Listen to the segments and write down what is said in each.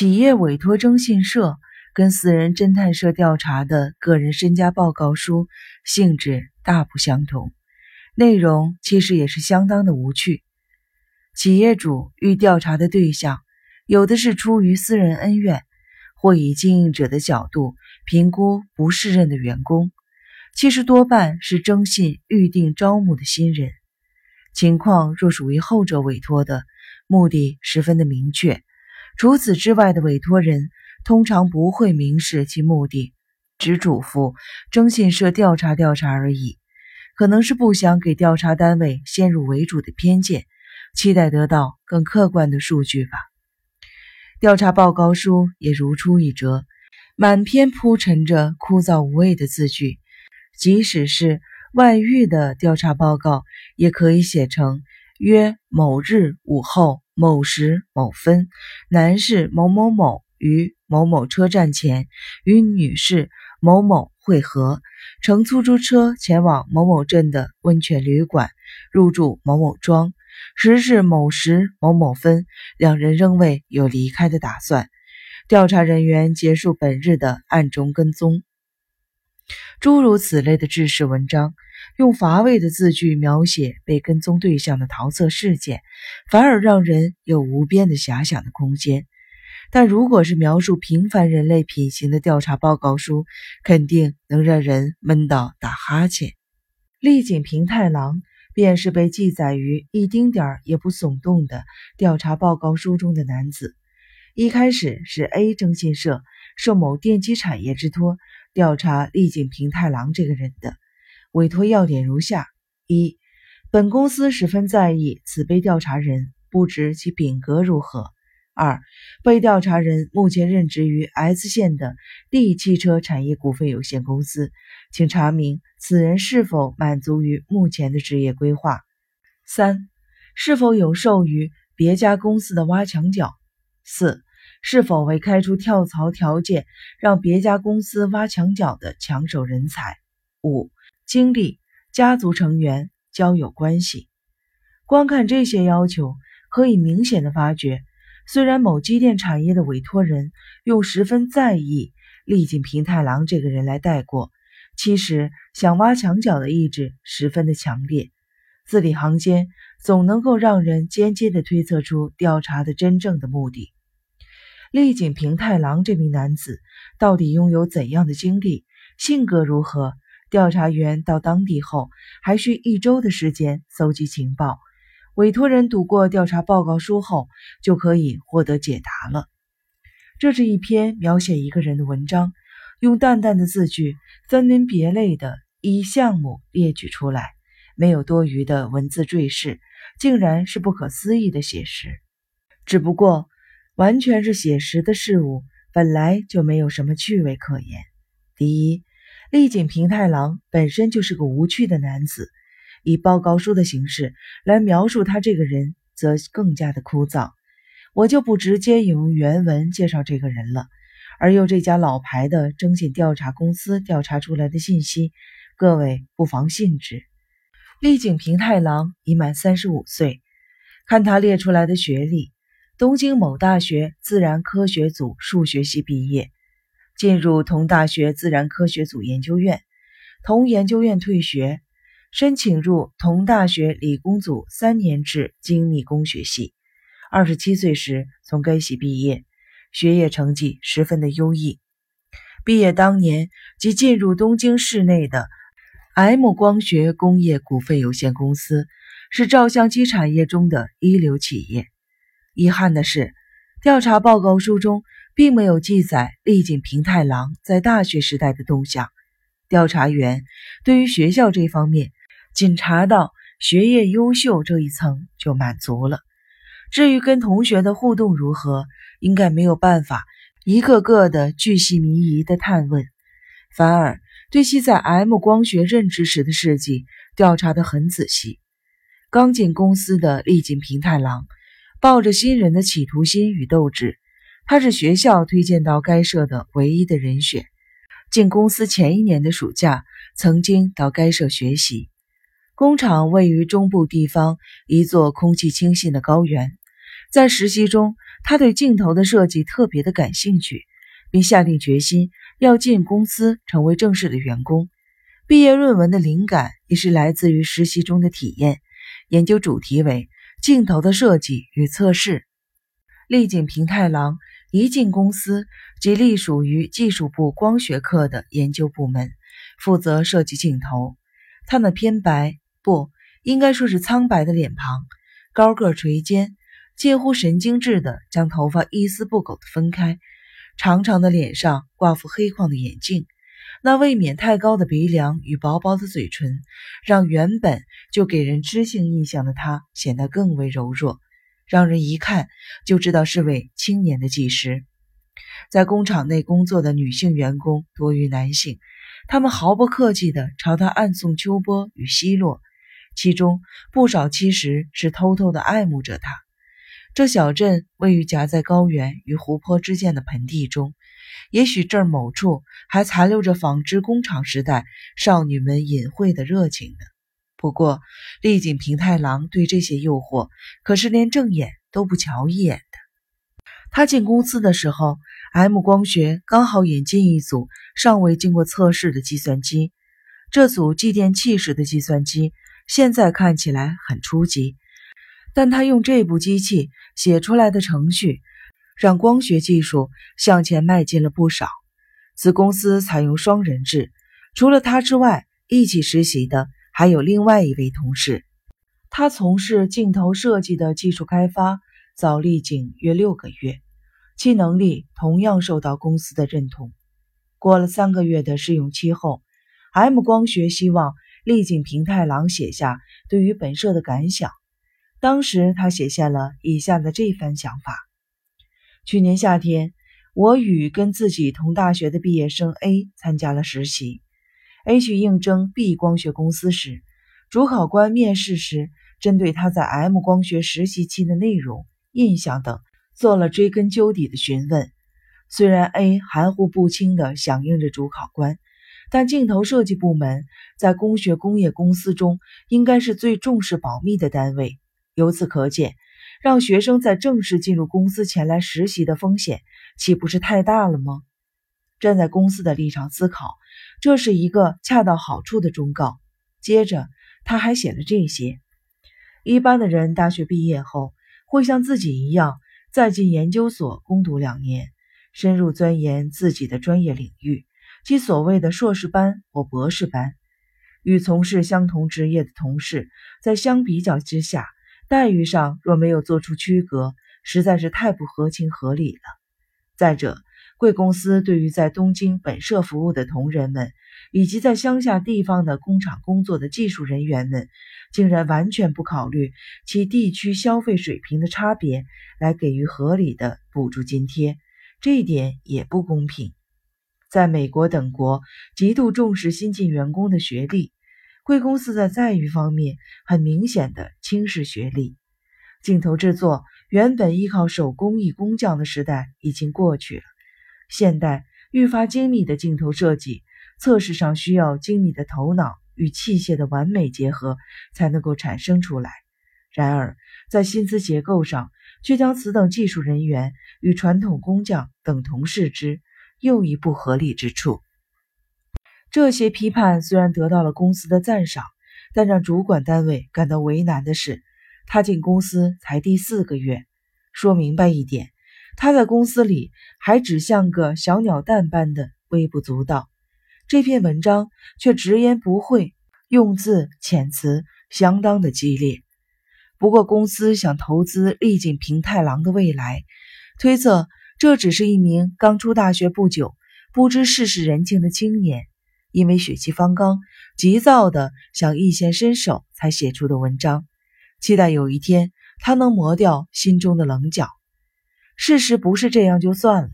企业委托征信社跟私人侦探社调查的个人身家报告书性质大不相同，内容其实也是相当的无趣。企业主欲调查的对象，有的是出于私人恩怨，或以经营者的角度评估不适任的员工，其实多半是征信预定招募的新人。情况若属于后者委托的，目的十分的明确。除此之外的委托人通常不会明示其目的，只嘱咐征信社调查调查而已。可能是不想给调查单位先入为主的偏见，期待得到更客观的数据吧。调查报告书也如出一辙，满篇铺陈着枯燥无味的字句。即使是外遇的调查报告，也可以写成约某日午后。某时某分，男士某某某于某某车站前与女士某某会合，乘出租车前往某某镇的温泉旅馆，入住某某庄。时至某时某某分，两人仍未有离开的打算。调查人员结束本日的暗中跟踪。诸如此类的制式文章。用乏味的字句描写被跟踪对象的桃色事件，反而让人有无边的遐想的空间。但如果是描述平凡人类品行的调查报告书，肯定能让人闷到打哈欠。丽景平太郎便是被记载于一丁点儿也不耸动的调查报告书中的男子。一开始是 A 征信社受某电机产业之托调查丽景平太郎这个人的。委托要点如下：一、本公司十分在意此被调查人，不知其品格如何；二、被调查人目前任职于 S 县的 D 汽车产业股份有限公司，请查明此人是否满足于目前的职业规划；三、是否有授予别家公司的挖墙脚；四、是否为开出跳槽条件让别家公司挖墙脚的抢手人才；五。经历、家族成员、交友关系，光看这些要求，可以明显的发觉，虽然某机电产业的委托人用十分在意丽景平太郎这个人来带过，其实想挖墙脚的意志十分的强烈。字里行间总能够让人间接的推测出调查的真正的目的。丽景平太郎这名男子到底拥有怎样的经历，性格如何？调查员到当地后，还需一周的时间搜集情报。委托人读过调查报告书后，就可以获得解答了。这是一篇描写一个人的文章，用淡淡的字句，分门别类的以项目列举出来，没有多余的文字赘饰，竟然是不可思议的写实。只不过，完全是写实的事物，本来就没有什么趣味可言。第一。丽景平太郎本身就是个无趣的男子，以报告书的形式来描述他这个人，则更加的枯燥。我就不直接引用原文介绍这个人了，而用这家老牌的征信调查公司调查出来的信息，各位不妨信之。丽景平太郎已满三十五岁，看他列出来的学历：东京某大学自然科学组数学系毕业。进入同大学自然科学组研究院，同研究院退学，申请入同大学理工组三年制精密工学系。二十七岁时从该系毕业，学业成绩十分的优异。毕业当年即进入东京市内的 M 光学工业股份有限公司，是照相机产业中的一流企业。遗憾的是，调查报告书中。并没有记载丽景平太郎在大学时代的动向。调查员对于学校这方面，仅查到学业优秀这一层就满足了。至于跟同学的互动如何，应该没有办法一个个的巨细靡遗的探问，反而对其在 M 光学任职时的事迹调查得很仔细。刚进公司的丽景平太郎，抱着新人的企图心与斗志。他是学校推荐到该社的唯一的人选。进公司前一年的暑假，曾经到该社学习。工厂位于中部地方一座空气清新的高原。在实习中，他对镜头的设计特别的感兴趣，并下定决心要进公司成为正式的员工。毕业论文的灵感也是来自于实习中的体验，研究主题为镜头的设计与测试。立井平太郎一进公司即隶属于技术部光学科的研究部门，负责设计镜头。他那偏白不应该说是苍白的脸庞，高个垂肩。近乎神经质的将头发一丝不苟地分开，长长的脸上挂副黑框的眼镜，那未免太高的鼻梁与薄薄的嘴唇，让原本就给人知性印象的他显得更为柔弱，让人一看就知道是位青年的技师。在工厂内工作的女性员工多于男性，他们毫不客气地朝他暗送秋波与奚落，其中不少其实是偷偷地爱慕着他。这小镇位于夹在高原与湖泊之间的盆地中，也许这儿某处还残留着纺织工厂时代少女们隐晦的热情呢。不过，丽景平太郎对这些诱惑可是连正眼都不瞧一眼的。他进公司的时候，M 光学刚好引进一组尚未经过测试的计算机，这组继电器式的计算机现在看起来很初级。但他用这部机器写出来的程序，让光学技术向前迈进了不少。子公司采用双人制，除了他之外，一起实习的还有另外一位同事。他从事镜头设计的技术开发，早历经约六个月，其能力同样受到公司的认同。过了三个月的试用期后，M 光学希望丽景平太郎写下对于本社的感想。当时他写下了以下的这番想法：去年夏天，我与跟自己同大学的毕业生 A 参加了实习。A 去应征 B 光学公司时，主考官面试时针对他在 M 光学实习期的内容、印象等做了追根究底的询问。虽然 A 含糊不清地响应着主考官，但镜头设计部门在工学工业公司中应该是最重视保密的单位。由此可见，让学生在正式进入公司前来实习的风险，岂不是太大了吗？站在公司的立场思考，这是一个恰到好处的忠告。接着，他还写了这些：一般的人大学毕业后，会像自己一样，再进研究所攻读两年，深入钻研自己的专业领域，即所谓的硕士班或博士班。与从事相同职业的同事，在相比较之下，待遇上若没有做出区隔，实在是太不合情合理了。再者，贵公司对于在东京本社服务的同仁们，以及在乡下地方的工厂工作的技术人员们，竟然完全不考虑其地区消费水平的差别来给予合理的补助津贴，这一点也不公平。在美国等国，极度重视新进员工的学历。贵公司在待遇方面很明显的轻视学历，镜头制作原本依靠手工艺工匠的时代已经过去了。现代愈发精密的镜头设计，测试上需要精密的头脑与器械的完美结合才能够产生出来。然而，在薪资结构上，却将此等技术人员与传统工匠等同视之，又一不合理之处。这些批判虽然得到了公司的赞赏，但让主管单位感到为难的是，他进公司才第四个月。说明白一点，他在公司里还只像个小鸟蛋般的微不足道。这篇文章却直言不讳，用字遣词相当的激烈。不过，公司想投资丽景平太郎的未来，推测这只是一名刚出大学不久、不知世事人情的青年。因为血气方刚，急躁的想一先伸手，才写出的文章，期待有一天他能磨掉心中的棱角。事实不是这样就算了。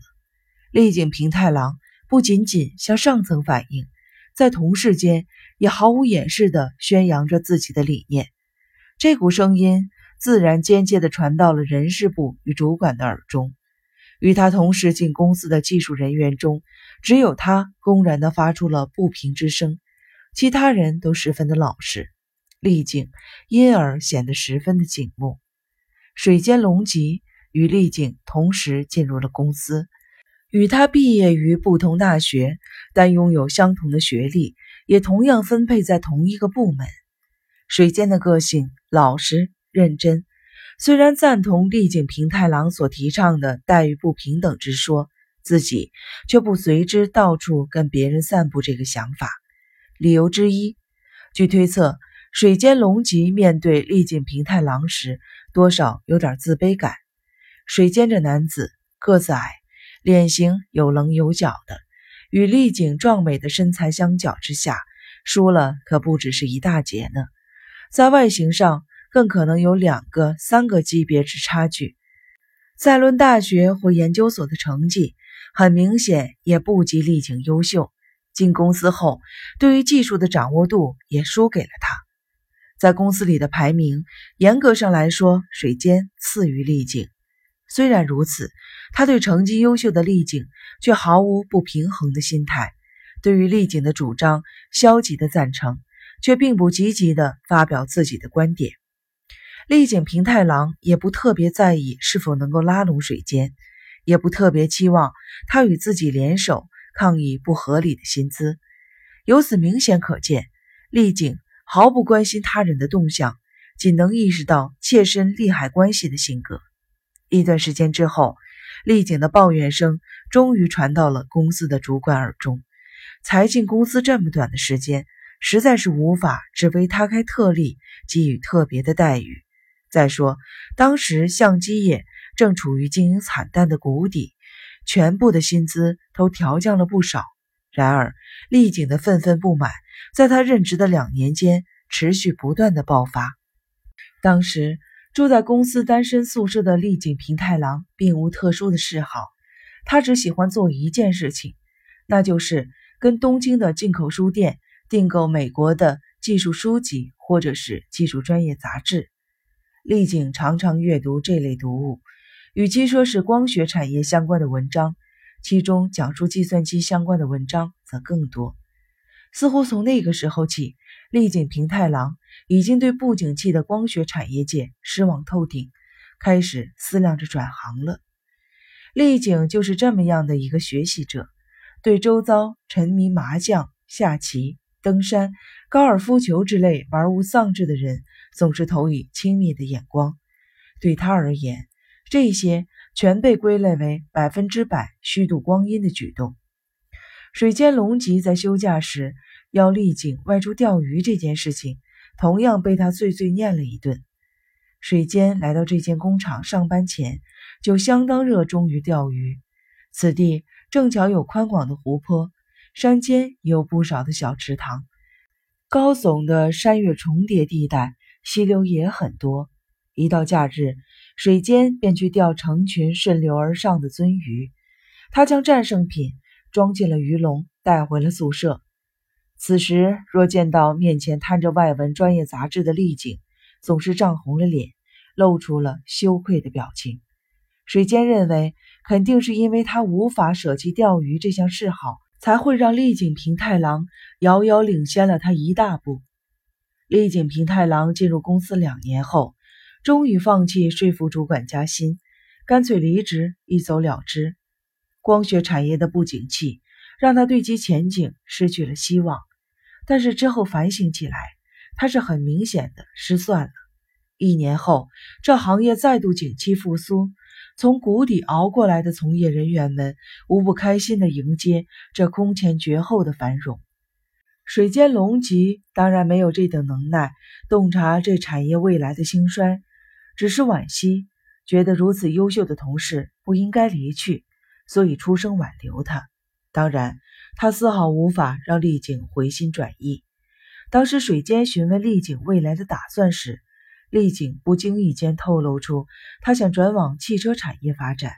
丽景平太郎不仅仅向上层反映，在同事间也毫无掩饰地宣扬着自己的理念。这股声音自然间接地传到了人事部与主管的耳中。与他同时进公司的技术人员中，只有他公然地发出了不平之声，其他人都十分的老实，丽静因而显得十分的醒目。水间隆吉与丽景同时进入了公司。与他毕业于不同大学，但拥有相同的学历，也同样分配在同一个部门。水间的个性老实认真，虽然赞同丽景平太郎所提倡的待遇不平等之说，自己却不随之到处跟别人散布这个想法。理由之一，据推测，水间隆吉面对丽景平太郎时，多少有点自卑感。水间这男子个子矮。脸型有棱有角的，与丽景壮美的身材相较之下，输了可不只是一大截呢。在外形上，更可能有两个、三个级别之差距。再论大学或研究所的成绩，很明显也不及丽景优秀。进公司后，对于技术的掌握度也输给了他。在公司里的排名，严格上来说，水间次于丽景。虽然如此，他对成绩优秀的丽景却毫无不平衡的心态。对于丽景的主张，消极的赞成，却并不积极的发表自己的观点。丽景平太郎也不特别在意是否能够拉拢水间，也不特别期望他与自己联手抗议不合理的薪资。由此明显可见，丽景毫不关心他人的动向，仅能意识到切身利害关系的性格。一段时间之后，丽景的抱怨声终于传到了公司的主管耳中。才进公司这么短的时间，实在是无法只为他开特例，给予特别的待遇。再说，当时相机业正处于经营惨淡的谷底，全部的薪资都调降了不少。然而，丽景的愤愤不满，在他任职的两年间持续不断的爆发。当时。住在公司单身宿舍的丽景平太郎并无特殊的嗜好，他只喜欢做一件事情，那就是跟东京的进口书店订购美国的技术书籍或者是技术专业杂志。丽景常常阅读这类读物，与其说是光学产业相关的文章，其中讲述计算机相关的文章则更多。似乎从那个时候起，丽景平太郎已经对不景气的光学产业界失望透顶，开始思量着转行了。丽景就是这么样的一个学习者，对周遭沉迷麻将、下棋、登山、高尔夫球之类玩物丧志的人，总是投以轻蔑的眼光。对他而言，这些全被归类为百分之百虚度光阴的举动。水间隆吉在休假时要丽景外出钓鱼这件事情，同样被他碎碎念了一顿。水间来到这间工厂上班前，就相当热衷于钓鱼。此地正巧有宽广的湖泊，山间也有不少的小池塘，高耸的山岳重叠地带，溪流也很多。一到假日，水间便去钓成群顺流而上的鳟鱼。他将战胜品。装进了鱼笼，带回了宿舍。此时若见到面前摊着外文专业杂志的丽景，总是涨红了脸，露出了羞愧的表情。水间认为，肯定是因为他无法舍弃钓鱼这项嗜好，才会让丽景平太郎遥遥领先了他一大步。丽景平太郎进入公司两年后，终于放弃说服主管加薪，干脆离职，一走了之。光学产业的不景气让他对其前景失去了希望，但是之后反省起来，他是很明显的失算了。一年后，这行业再度景气复苏，从谷底熬过来的从业人员们无不开心地迎接这空前绝后的繁荣。水间隆吉当然没有这等能耐洞察这产业未来的兴衰，只是惋惜，觉得如此优秀的同事不应该离去。所以出声挽留他，当然，他丝毫无法让丽景回心转意。当时水间询问丽景未来的打算时，丽景不经意间透露出他想转往汽车产业发展。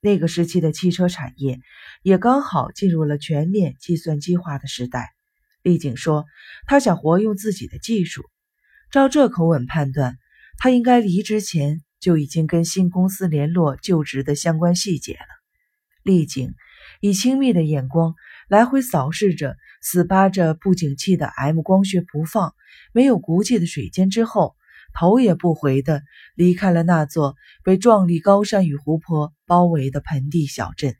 那个时期的汽车产业也刚好进入了全面计算机化的时代。丽景说，他想活用自己的技术。照这口吻判断，他应该离职前就已经跟新公司联络就职的相关细节了。丽景以轻蔑的眼光来回扫视着死扒着不景气的 M 光学不放、没有骨气的水间之后，头也不回地离开了那座被壮丽高山与湖泊包围的盆地小镇。